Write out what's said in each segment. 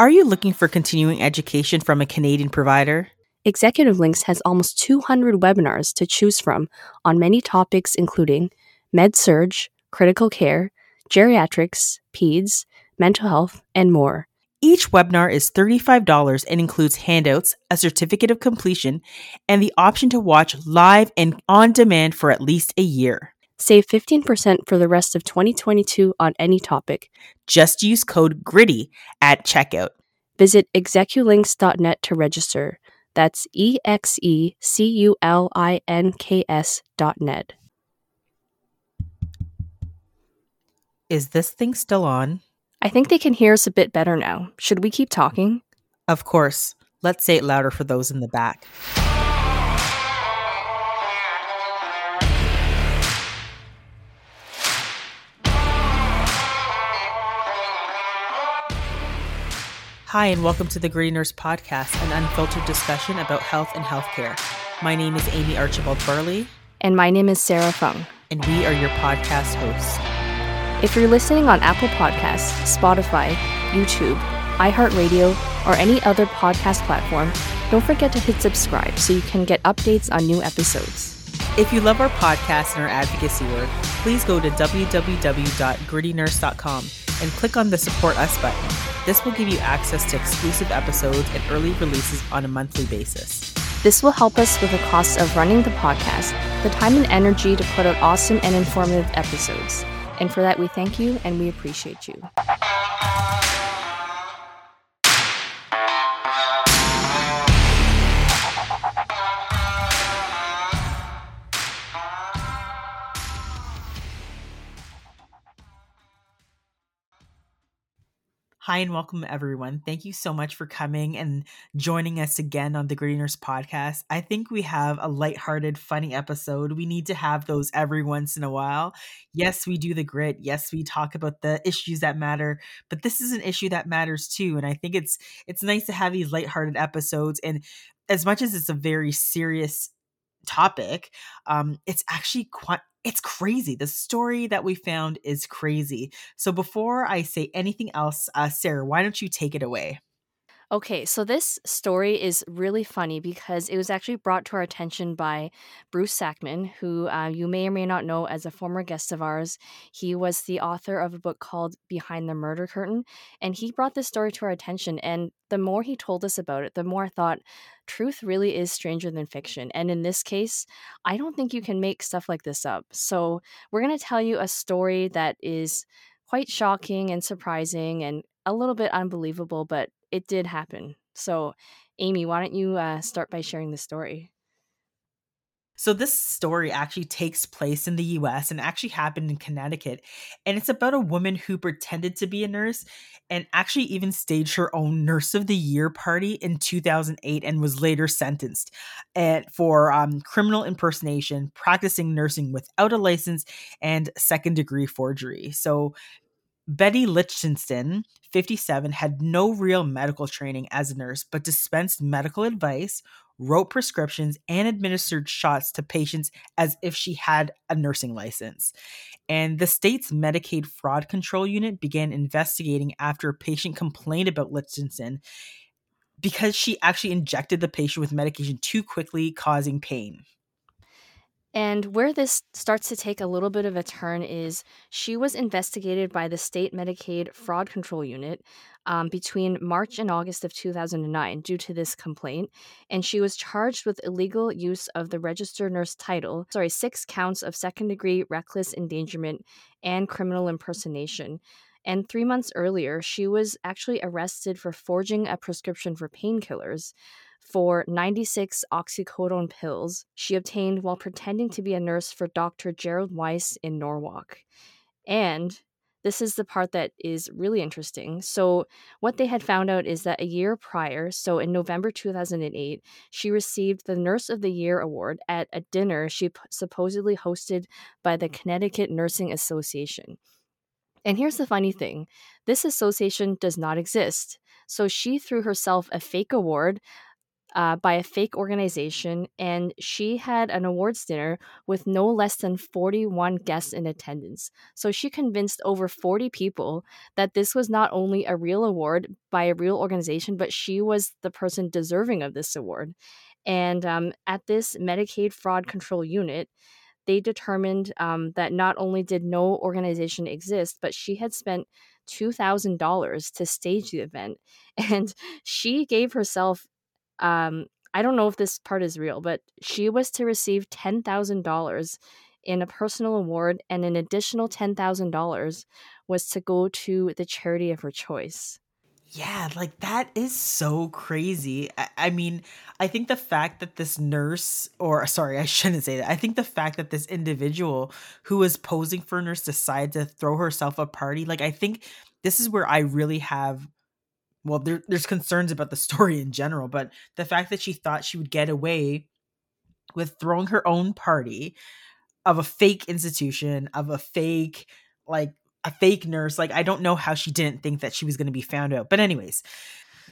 Are you looking for continuing education from a Canadian provider? Executive Links has almost 200 webinars to choose from on many topics including med surg, critical care, geriatrics, peds, mental health, and more. Each webinar is $35 and includes handouts, a certificate of completion, and the option to watch live and on demand for at least a year. Save 15% for the rest of 2022 on any topic. Just use code GRITTY at checkout. Visit execulinks.net to register. That's E X E C U L I N K S dot net. Is this thing still on? I think they can hear us a bit better now. Should we keep talking? Of course. Let's say it louder for those in the back. Hi, and welcome to the Gritty Nurse Podcast, an unfiltered discussion about health and healthcare. My name is Amie Archibald Burley. And my name is Sara Fung. and we are your podcast hosts. If you're listening on Apple Podcasts, Spotify, YouTube, iHeartRadio, or any other podcast platform, don't forget to hit subscribe so you can get updates on new episodes. If you love our podcast and our advocacy work, please go to www.grittynurse.com and click on the Support Us button. This will give you access to exclusive episodes and early releases on a monthly basis. This will help us with the cost of running the podcast, the time and energy to put out awesome and informative episodes. And for that, we thank you and we appreciate you. Hi and welcome everyone. Thank you so much for coming and joining us again on the Gritty Nurse podcast. I think we have a lighthearted, funny episode. We need to have those every once in a while. Yes, we do the grit. Yes, we talk about the issues that matter, but this is an issue that matters too. And I think it's it's nice to have these lighthearted episodes. And as much as it's a very serious topic, um, it's actually quite it's crazy. The story that we found is crazy. So before I say anything else, uh, Sara, why don't you take it away? Okay, so this story is really funny because it was actually brought to our attention by Bruce Sackman, who uh, you may or may not know as a former guest of ours. He was the author of a book called Behind the Murder Curtain, and he brought this story to our attention. And the more he told us about it, the more I thought, truth really is stranger than fiction. And in this case, I don't think you can make stuff like this up. So we're going to tell you a story that is quite shocking and surprising and a little bit unbelievable, but it did happen. So, Amie, why don't you uh, start by sharing the story? So this story actually takes place in the US and actually happened in Connecticut. And it's about a woman who pretended to be a nurse and actually even staged her own nurse of the year party in 2008 and was later sentenced and for um, criminal impersonation, practicing nursing without a license and second degree forgery. So Betty Lichtenstein, 57, had no real medical training as a nurse, but dispensed medical advice, wrote prescriptions, and administered shots to patients as if she had a nursing license. And the state's Medicaid Fraud Control Unit began investigating after a patient complained about Lichtenstein because she actually injected the patient with medication too quickly, causing pain. And where this starts to take a little bit of a turn is she was investigated by the state Medicaid Fraud Control Unit um, between March and August of 2009 due to this complaint. And she was charged with illegal use of the registered nurse title, sorry, six counts of second degree reckless endangerment and criminal impersonation. And three months earlier, she was actually arrested for forging a prescription for painkillers for 96 oxycodone pills she obtained while pretending to be a nurse for Dr. Gerald Weiss in Norwalk. And this is the part that is really interesting. So, what they had found out is that a year prior, so in November 2008, she received the Nurse of the Year award at a dinner she p- supposedly hosted by the Connecticut Nursing Association. And here's the funny thing this association does not exist. So, she threw herself a fake award uh, by a fake organization, and she had an awards dinner with no less than 41 guests in attendance. So she convinced over 40 people that this was not only a real award by a real organization, but she was the person deserving of this award. And um, at this Medicaid fraud control unit, they determined um, that not only did no organization exist, but she had spent $2,000 to stage the event. And she gave herself, um, I don't know if this part is real, but she was to receive $10,000 in a personal award, and an additional $10,000 was to go to the charity of her choice. Yeah, like that is so crazy. I, I, mean, I think the fact that this nurse, or sorry, I shouldn't say that. I think the fact that this individual who was posing for a nurse decided to throw herself a party, like, I think this is where I really have, well, there, there's concerns about the story in general, but the fact that she thought she would get away with throwing her own party of a fake institution, of a fake, like, a fake nurse. Like, I don't know how she didn't think that she was going to be found out. But, anyways,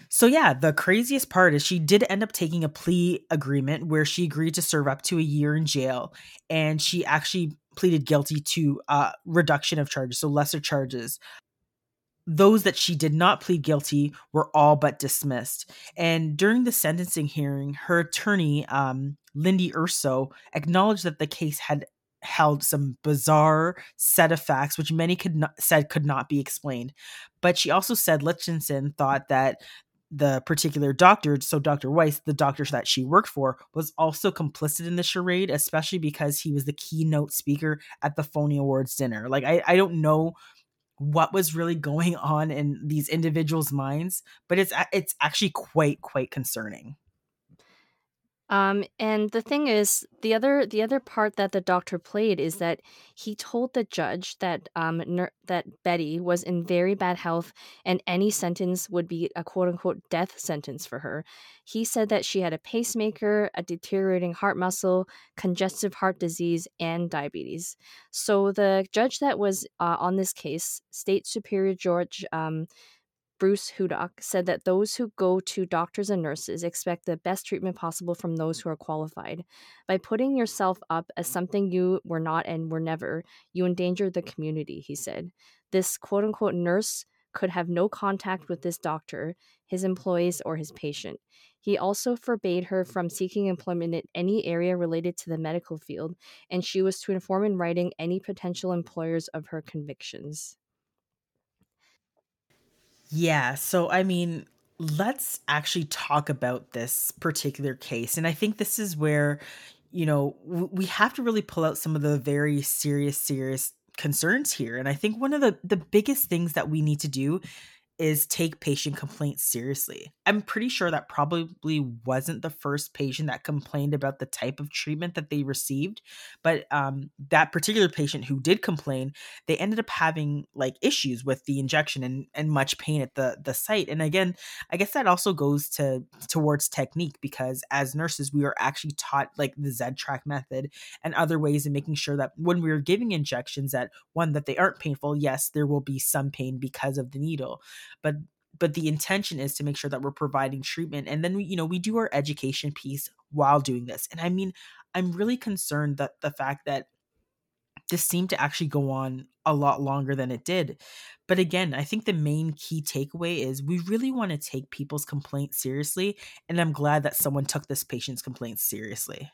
so yeah, the craziest part is she did end up taking a plea agreement where she agreed to serve up to a year in jail, and she actually pleaded guilty to uh, reduction of charges, so lesser charges those that she did not plead guilty were all but dismissed. And during the sentencing hearing, her attorney, um, Lindy Urso, acknowledged that the case had held some bizarre set of facts which many could not, said could not be explained. But she also said Lichtenstein thought that the particular doctor, so Dr. Weiss, the doctor that she worked for, was also complicit in the charade, especially because he was the keynote speaker at the Phony Awards dinner. Like, I, I don't know what was really going on in these individuals' minds, but it's it's actually quite quite concerning. Um, and the thing is, the other the other part that the doctor played is that he told the judge that um ner- that Betty was in very bad health, and any sentence would be a quote unquote death sentence for her. He said that she had a pacemaker, a deteriorating heart muscle, congestive heart disease, and diabetes. So the judge that was uh, on this case, State Superior George um, Bruce Hudock, said that those who go to doctors and nurses expect the best treatment possible from those who are qualified. By putting yourself up as something you were not and were never, you endanger the community, he said. This quote unquote nurse could have no contact with this doctor, his employees, or his patient. He also forbade her from seeking employment in any area related to the medical field, and she was to inform in writing any potential employers of her convictions. Yeah. So, I mean, let's actually talk about this particular case. And I think this is where, you know, we have to really pull out some of the very serious, serious concerns here. And I think one of the, the biggest things that we need to do is take patient complaints seriously. I'm pretty sure that probably wasn't the first patient that complained about the type of treatment that they received, but um, that particular patient who did complain, they ended up having like issues with the injection and and much pain at the the site. And again, I guess that also goes to towards technique because as nurses, we are actually taught like the Z track method and other ways of making sure that when we're giving injections, that one that they aren't painful. Yes, there will be some pain because of the needle but but the intention is to make sure that we're providing treatment and then we you know we do our education piece while doing this and i mean i'm really concerned that the fact that this seemed to actually go on a lot longer than it did but again i think the main key takeaway is we really want to take people's complaints seriously and i'm glad that someone took this patient's complaints seriously.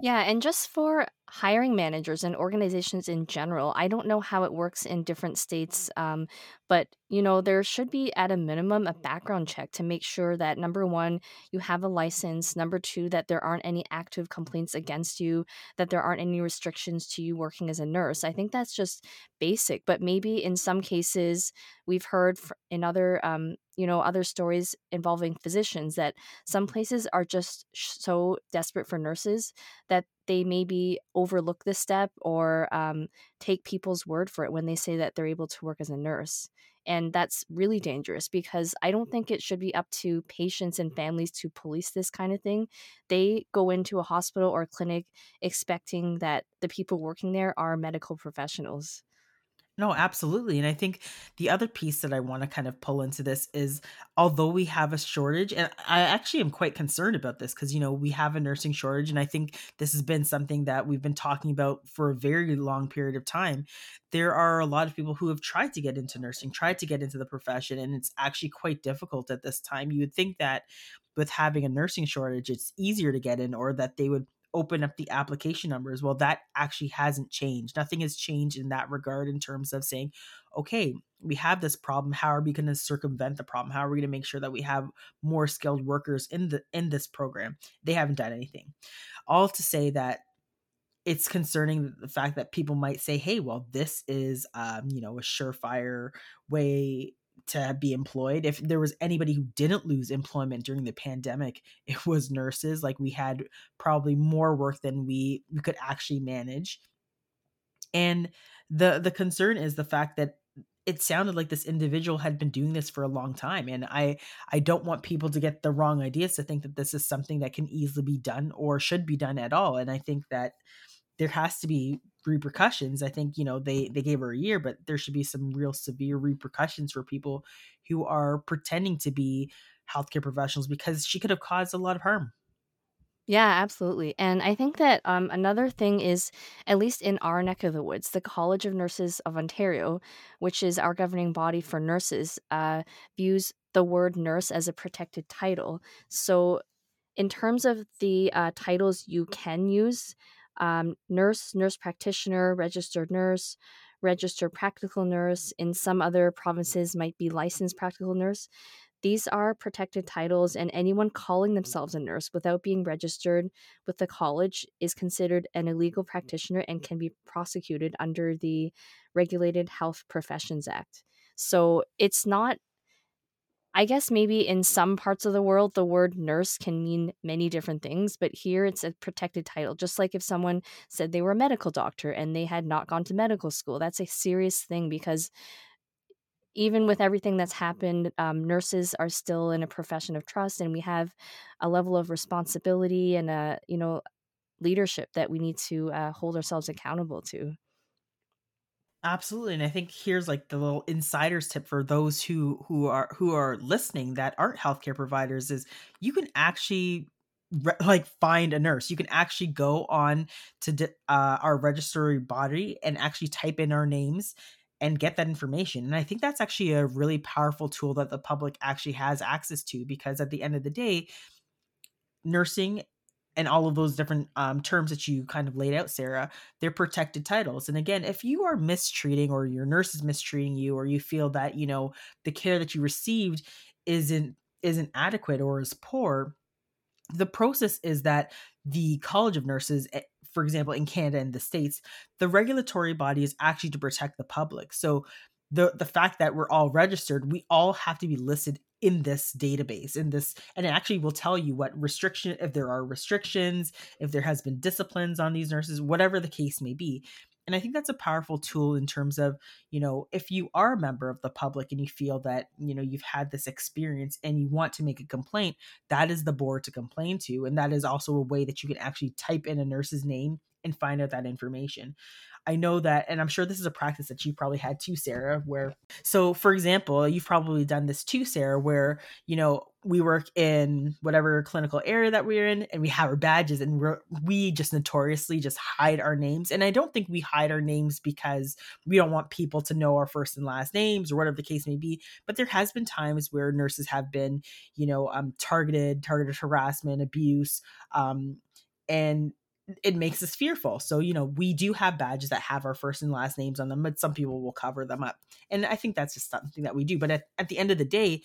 Yeah, and just for hiring managers and organizations in general, I don't know how it works in different states, um, but you know there should be at a minimum a background check to make sure that number one you have a license, number two that there aren't any active complaints against you, that there aren't any restrictions to you working as a nurse. I think that's just basic, but maybe in some cases we've heard in other um, you know other stories involving physicians that some places are just so desperate for nurses that they maybe overlook this step or um, take people's word for it when they say that they're able to work as a nurse and that's really dangerous because i don't think it should be up to patients and families to police this kind of thing. They go into a hospital or clinic expecting that the people working there are medical professionals No, absolutely. And I think the other piece that I want to kind of pull into this is although we have a shortage, and I actually am quite concerned about this because, you know, we have a nursing shortage. And I think this has been something that we've been talking about for a very long period of time. There are a lot of people who have tried to get into nursing, tried to get into the profession, and it's actually quite difficult at this time. You would think that with having a nursing shortage, it's easier to get in or that they would open up the application numbers. Well, that actually hasn't changed. Nothing has changed in that regard in terms of saying, okay, we have this problem. How are we going to circumvent the problem? How are we going to make sure that we have more skilled workers in the in this program? They haven't done anything. All to say that it's concerning the fact that people might say, "Hey, well, this is, um, you know, a surefire way to be employed. If there was anybody who didn't lose employment during the pandemic, it was nurses. Like we had probably more work than we we could actually manage. And the the concern is the fact that it sounded like this individual had been doing this for a long time and i i don't want people to get the wrong ideas to think that this is something that can easily be done or should be done at all and i think that there has to be repercussions. I think you know they they gave her a year, but there should be some real severe repercussions for people who are pretending to be healthcare professionals because she could have caused a lot of harm. Yeah, absolutely. And I think that um, another thing is, at least in our neck of the woods, the College of Nurses of Ontario, which is our governing body for nurses, uh, views the word nurse as a protected title. So, in terms of the uh, titles you can use, um, nurse, nurse practitioner, registered nurse, registered practical nurse. In some other provinces, might be licensed practical nurse. These are protected titles, and anyone calling themselves a nurse without being registered with the college is considered an illegal practitioner and can be prosecuted under the Regulated Health Professions Act. So it's not I guess maybe in some parts of the world, the word nurse can mean many different things, but here it's a protected title. Just like if someone said they were a medical doctor and they had not gone to medical school, that's a serious thing because even with everything that's happened, um, nurses are still in a profession of trust, and we have a level of responsibility and a you know leadership that we need to uh, hold ourselves accountable to. Absolutely, and I think here's like the little insider's tip for those who who are who are listening that aren't healthcare providers is you can actually re- like find a nurse. You can actually go on to uh, our registry body and actually type in our names and get that information. And I think that's actually a really powerful tool that the public actually has access to because at the end of the day, nursing and all of those different um, terms that you kind of laid out, Sara, they're protected titles. And again, if you are mistreating or your nurse is mistreating you, or you feel that you know the care that you received isn't isn't adequate or is poor, the process is that the College of Nurses, eh, for example, in Canada and the States, the regulatory body is actually to protect the public. So the the fact that we're all registered, we all have to be listed in this database in this and it actually will tell you what restriction if there are restrictions if there has been disciplines on these nurses whatever the case may be. And i think that's a powerful tool in terms of you know if you are a member of the public and you feel that you know you've had this experience and you want to make a complaint that is the board to complain to and that is also a way that you can actually type in a nurse's name and find out that information I know that, and I'm sure this is a practice that you probably had too, Sara, where, so for example, you've probably done this too, Sara, where, you know, we work in whatever clinical area that we're in and we have our badges and we're, we just notoriously just hide our names. And I don't think we hide our names because we don't want people to know our first and last names or whatever the case may be. But there has been times where nurses have been, you know, um, targeted, targeted harassment, abuse, um, and it makes us fearful. So, you know, we do have badges that have our first and last names on them, but some people will cover them up. And I think that's just something that we do. But at, at the end of the day,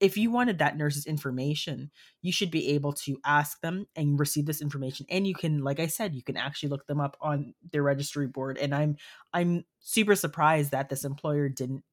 if you wanted that nurse's information, you should be able to ask them and receive this information. And you can, like I said, you can actually look them up on their registry board. And I'm I'm super surprised that this employer didn't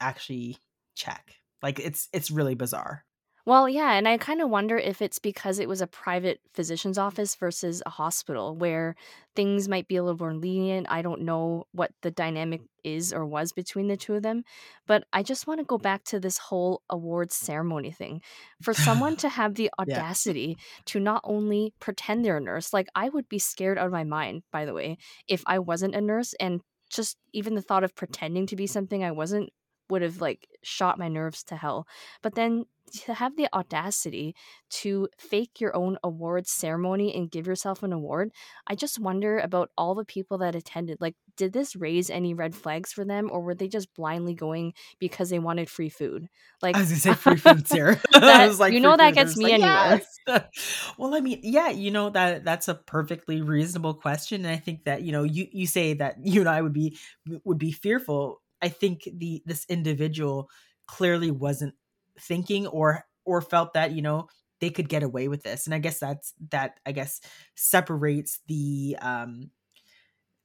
actually check. Like it's it's really bizarre. Well, yeah, and I kind of wonder if it's because it was a private physician's office versus a hospital where things might be a little more lenient. I don't know what the dynamic is or was between the two of them, but I just want to go back to this whole awards ceremony thing. For someone to have the yeah. audacity to not only pretend they're a nurse, like I would be scared out of my mind, by the way, if I wasn't a nurse and just even the thought of pretending to be something I wasn't would have like shot my nerves to hell. But then to have the audacity to fake your own awards ceremony and give yourself an award, I just wonder about all the people that attended. Like, did this raise any red flags for them, or were they just blindly going because they wanted free food? Like, I was gonna say free food, Sara. that, like, you know that gets me like. Yes. well, I mean, yeah, you know that that's a perfectly reasonable question, and I think that you know you you say that you and I would be would be fearful. I think the this individual clearly wasn't thinking or or felt that you know they could get away with this and i guess that's that i guess separates the um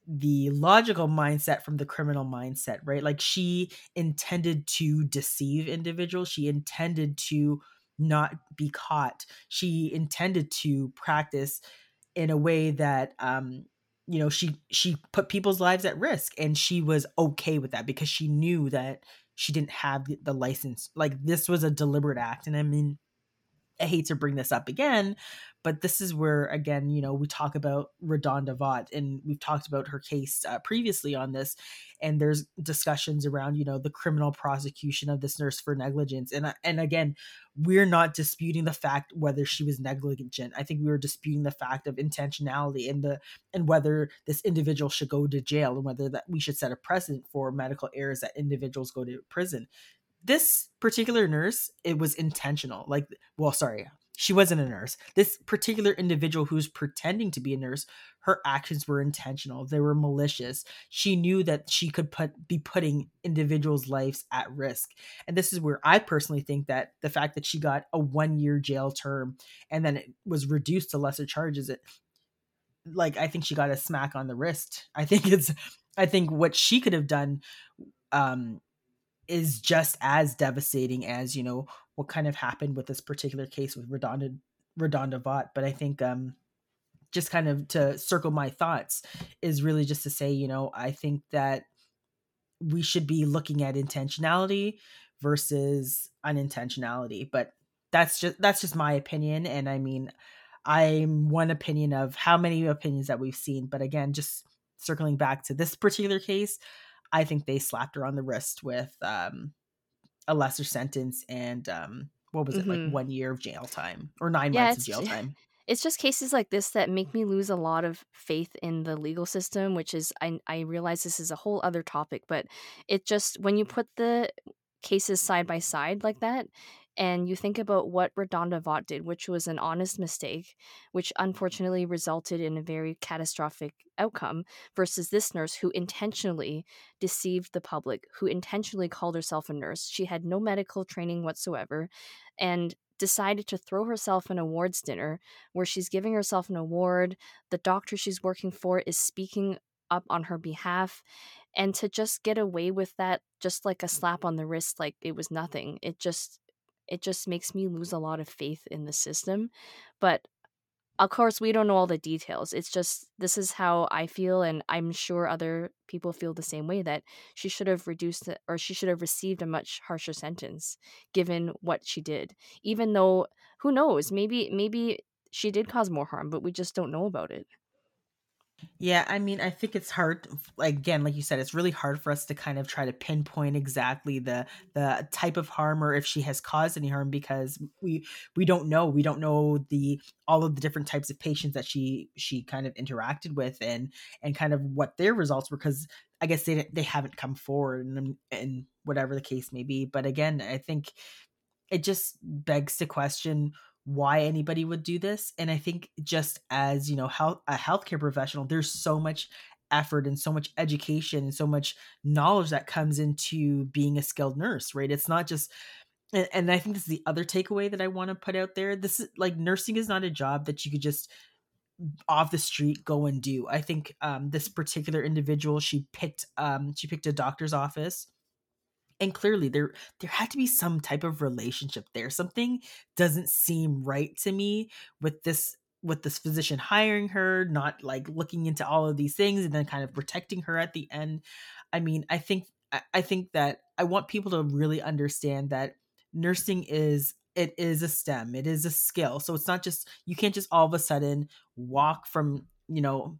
the logical mindset from the criminal mindset right? Like she intended to deceive individuals. She intended to not be caught. She intended to practice in a way that um you know she she put people's lives at risk and she was okay with that because she knew that she didn't have the, license. Like this was a deliberate act. And I mean, I hate to bring this up again, but this is where again, you know, we talk about Redonda Vaught, and we've talked about her case uh, previously on this, and there's discussions around you know the criminal prosecution of this nurse for negligence, and uh, and again, we're not disputing the fact whether she was negligent. I think we were disputing the fact of intentionality and the and whether this individual should go to jail and whether that we should set a precedent for medical errors that individuals go to prison this particular nurse it was intentional like well sorry she wasn't a nurse. This particular individual who's pretending to be a nurse her actions were intentional. They were malicious. She knew that she could put be putting individuals lives at risk. And this is where i personally think that the fact that she got a one year jail term and then it was reduced to lesser charges it like i think she got a smack on the wrist. I think it's i think what she could have done um is just as devastating as you know what kind of happened with this particular case with Redonda Redonda Vaught. But I think um, just kind of to circle my thoughts is really just to say, you know, I think that we should be looking at intentionality versus unintentionality. But that's just that's just my opinion, and I mean, I'm one opinion of how many opinions that we've seen. But again, just circling back to this particular case, I think they slapped her on the wrist with um, a lesser sentence and um, what was it mm-hmm. like one year of jail time or nine yeah, months of jail time. It's just cases like this that make me lose a lot of faith in the legal system, which is I I realize this is a whole other topic, but it just when you put the cases side by side like that, and you think about what Redonda Vaught did, which was an honest mistake, which unfortunately resulted in a very catastrophic outcome, versus this nurse who intentionally deceived the public, who intentionally called herself a nurse. She had no medical training whatsoever and decided to throw herself an awards dinner where she's giving herself an award. The doctor she's working for is speaking up on her behalf and to just get away with that just like a slap on the wrist like it was nothing it just it just makes me lose a lot of faith in the system. But of course, we don't know all the details. It's just this is how I feel, and I'm sure other people feel the same way that she should have reduced it, or she should have received a much harsher sentence given what she did. Even though, who knows, maybe maybe she did cause more harm, but we just don't know about it. Yeah, I mean, I think it's hard. Again, like you said, it's really hard for us to kind of try to pinpoint exactly the the type of harm or if she has caused any harm because we we don't know. We don't know the all of the different types of patients that she she kind of interacted with and and kind of what their results were because I guess they they haven't come forward and and whatever the case may be. But again, I think it just begs to question why anybody would do this and i think just as you know health, a healthcare professional there's so much effort and so much education and so much knowledge that comes into being a skilled nurse right? It's not just and, i think this is the other takeaway that i want to put out there this is like nursing is not a job that you could just off the street go and do. I think um, this particular individual she picked um, she picked a doctor's office and clearly there there had to be some type of relationship there. Something doesn't seem right to me with this with this physician hiring her not like looking into all of these things and then kind of protecting her at the end. I mean i think i think that i want people to really understand that nursing is it is a stem it is a skill. So it's not just you can't just all of a sudden walk from you know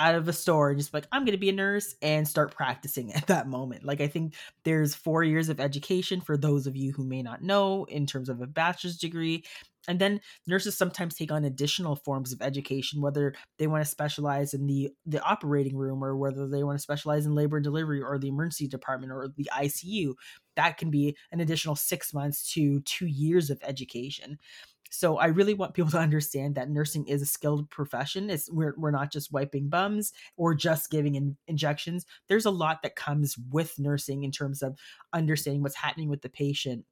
out of a store just like i'm going to be a nurse and start practicing at that moment. Like i think there's four years of education for those of you who may not know in terms of a bachelor's degree. And then nurses sometimes take on additional forms of education whether they want to specialize in the the operating room or whether they want to specialize in labor and delivery or the emergency department or the icu that can be an additional six months to two years of education so I really want people to understand that nursing is a skilled profession. It's we're we're not just wiping bums or just giving in, injections. There's a lot that comes with nursing in terms of understanding what's happening with the patient.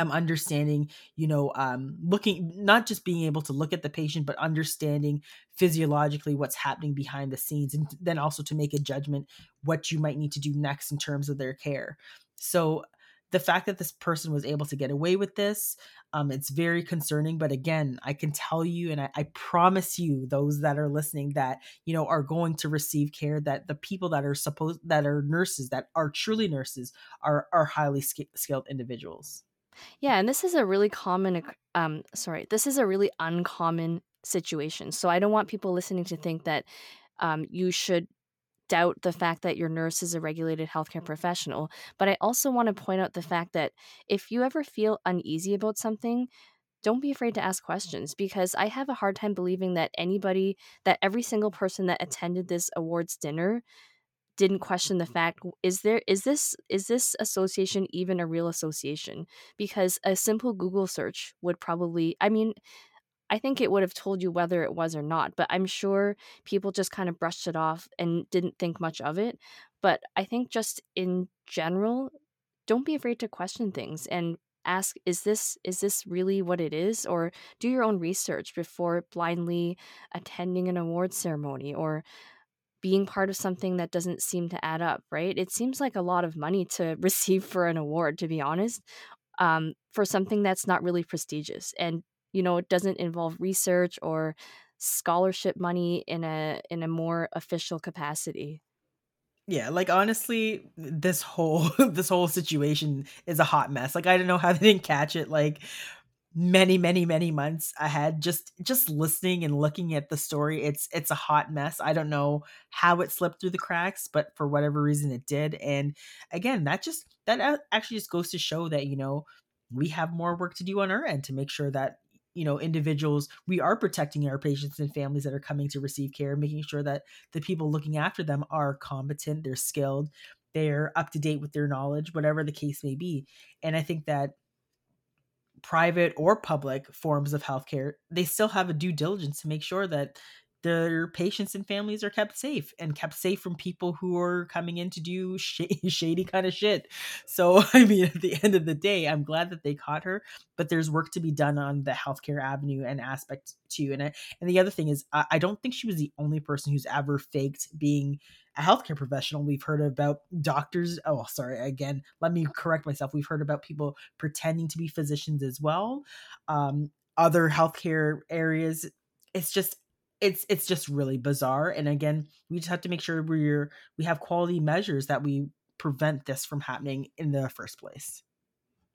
I'm understanding, you know, um, looking not just being able to look at the patient, but understanding physiologically what's happening behind the scenes, and then also to make a judgment what you might need to do next in terms of their care. So the fact that this person was able to get away with this um, it's very concerning but again i can tell you and I, I, promise you those that are listening that you know are going to receive care that the people that are supposed that are nurses that are truly nurses are are highly skilled individuals. Yeah and this is a really common um sorry this is a really uncommon situation so i don't want people listening to think that um, you should doubt the fact that your nurse is a regulated healthcare mm-hmm. professional, but I also want to point out the fact that if you ever feel uneasy about something, don't be afraid to ask questions because I have a hard time believing that anybody, that every single person that attended this awards dinner didn't question the fact is there is this is this association even a real association? because a simple google search would probably i mean I think it would have told you whether it was or not, but I'm sure people just kind of brushed it off and didn't think much of it. But I think just in general, don't be afraid to question things and ask is this is this really what it is or do your own research before blindly attending an award ceremony or being part of something that doesn't seem to add up, right? It seems like a lot of money to receive for an award, to be honest, um, for something that's not really prestigious. And you know it doesn't involve research or scholarship money in a in a more official capacity. Yeah like honestly this whole this whole situation is a hot mess like i don't know how they didn't catch it like many many many months ahead just just listening and looking at the story it's it's a hot mess i don't know how it slipped through the cracks but for whatever reason it did and again that just that actually just goes to show that you know we have more work to do on our end to make sure that you know individuals we are protecting our patients and families that are coming to receive care making sure that the people looking after them are competent they're skilled they're up to date with their knowledge whatever the case may be. And i think that private or public forms of healthcare they still have a due diligence to make sure that their patients and families are kept safe and kept safe from people who are coming in to do sh- shady kind of shit. So, I mean, at the end of the day, I'm glad that they caught her, but there's work to be done on the healthcare avenue and aspect too. And I, and the other thing is, I, I don't think she was the only person who's ever faked being a healthcare professional. We've heard about doctors. Oh, sorry. Again, let me correct myself. We've heard about people pretending to be physicians as well. Um, other healthcare areas. It's just it's it's just really bizarre and again we just have to make sure we're we have quality measures that we prevent this from happening in the first place.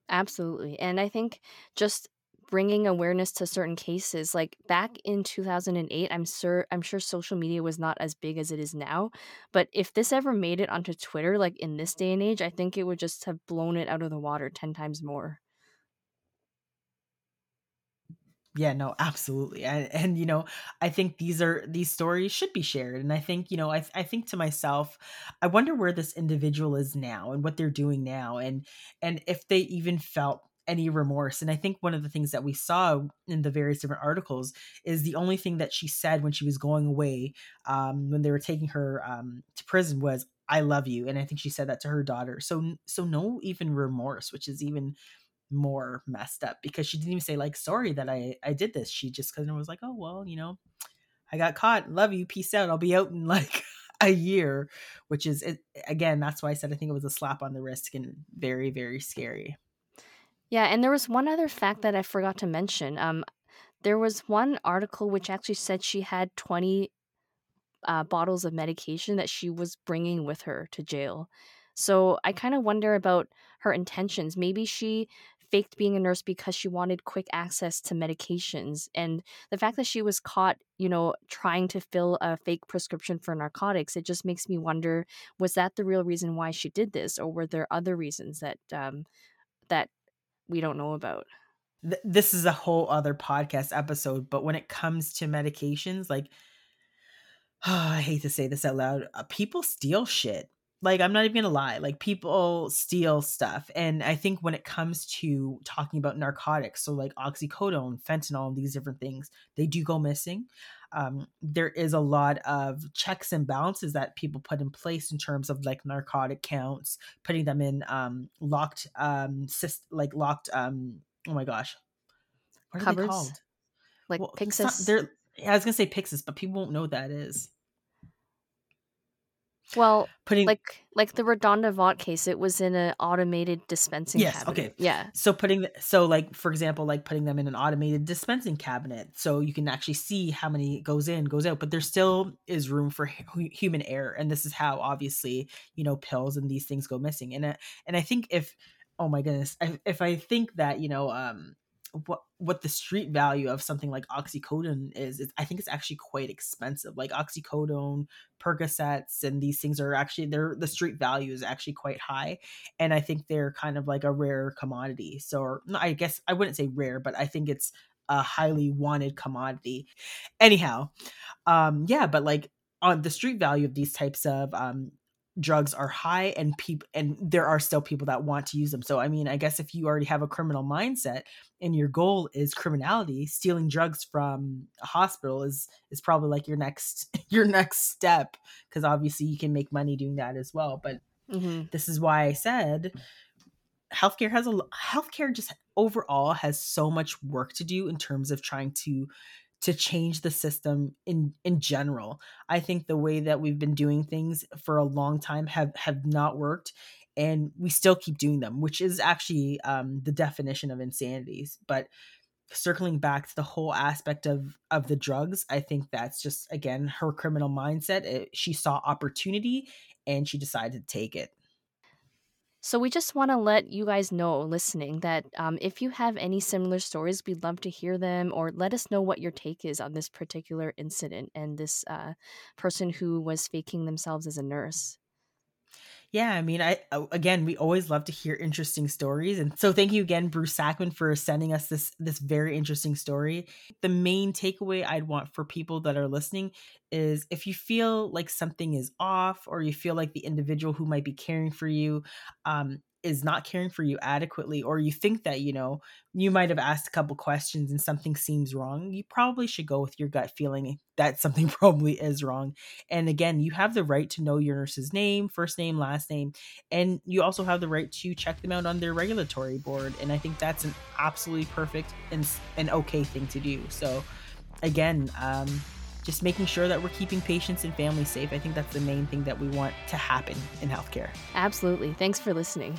Absolutely and i think just bringing awareness to certain cases like back in 2008 i'm sure i'm sure social media was not as big as it is now but if this ever made it onto twitter like in this day and age i think it would just have blown it out of the water 10 times more yeah no absolutely and, and you know i think these are these stories should be shared and i think you know I, I think to myself i wonder where this individual is now and what they're doing now and and if they even felt any remorse and i think one of the things that we saw in the various different articles is the only thing that she said when she was going away um, when they were taking her um, to prison was i love you and i think she said that to her daughter so so no even remorse which is even more messed up because she didn't even say like sorry that I I did this. She just kind of was like, oh well, you know, I got caught. Love you. Peace out. I'll be out in like a year, which is it, again that's why I said I think it was a slap on the wrist and very very scary. Yeah, and there was one other fact that I forgot to mention. Um, there was one article which actually said she had twenty uh, bottles of medication that she was bringing with her to jail. So I kind of wonder about her intentions. Maybe she faked being a nurse because she wanted quick access to medications. And the fact that she was caught, you know, trying to fill a fake prescription for narcotics, it just makes me wonder was that the real reason why she did this? Or were there other reasons that, um, that we don't know about? this is a whole other podcast episode, but when it comes to medications, like, oh, I hate to say this out loud, uh, people steal shit like i'm not even gonna lie like people steal stuff and i think when it comes to talking about narcotics so like oxycodone fentanyl and these different things they do go missing um, there is a lot of checks and balances that people put in place in terms of like narcotic counts putting them in um, locked um syst- like locked um oh my gosh what are they called like well, Pyxis. They're, I was gonna say Pyxis, but people won't know what that is. Well, putting like like the Redonda Vaught case, it was in an automated dispensing yes, cabinet. okay. Yeah. So putting so like for example, like putting them in an automated dispensing cabinet so you can actually see how many goes in, goes out, but there still is room for human error and this is how obviously, you know, pills and these things go missing. And uh, and I think if oh my goodness, if I think that, you know, um what what the street value of something like oxycodone is, I think it's actually quite expensive. Like oxycodone, Percocets, and these things are actually they're the street value is actually quite high, and I think they're kind of like a rare commodity. So I guess I wouldn't say rare, but I think it's a highly wanted commodity. Anyhow, um, yeah, but like on the street value of these types of um drugs are high and people and there are still people that want to use them so i mean i guess if you already have a criminal mindset and your goal is criminality stealing drugs from a hospital is is probably like your next your next step because obviously you can make money doing that as well but mm-hmm. this is why i said healthcare has a healthcare just overall has so much work to do in terms of trying to to change the system in in general. I think the way that we've been doing things for a long time have have not worked and we still keep doing them, which is actually um, the definition of insanities. But circling back to the whole aspect of of the drugs, I think that's just again her criminal mindset. It, she saw opportunity and she decided to take it. So we just want to let you guys know, listening, that um, if you have any similar stories, we'd love to hear them, or let us know what your take is on this particular incident and this uh, person who was faking themselves as a nurse. Yeah, I mean, I again, we always love to hear interesting stories, and so thank you again, Bruce Sackman, for sending us this this very interesting story. The main takeaway I'd want for people that are listening is if you feel like something is off, or you feel like the individual who might be caring for you um, is not caring for you adequately or you think that you know you might have asked a couple questions and something seems wrong you probably should go with your gut feeling that something probably is wrong and again you have the right to know your nurse's name first name last name and you also have the right to check them out on their regulatory board and i think that's an absolutely perfect and an okay thing to do so again um just making sure that we're keeping patients and families safe. I think that's the main thing that we want to happen in healthcare. Absolutely. Thanks for listening.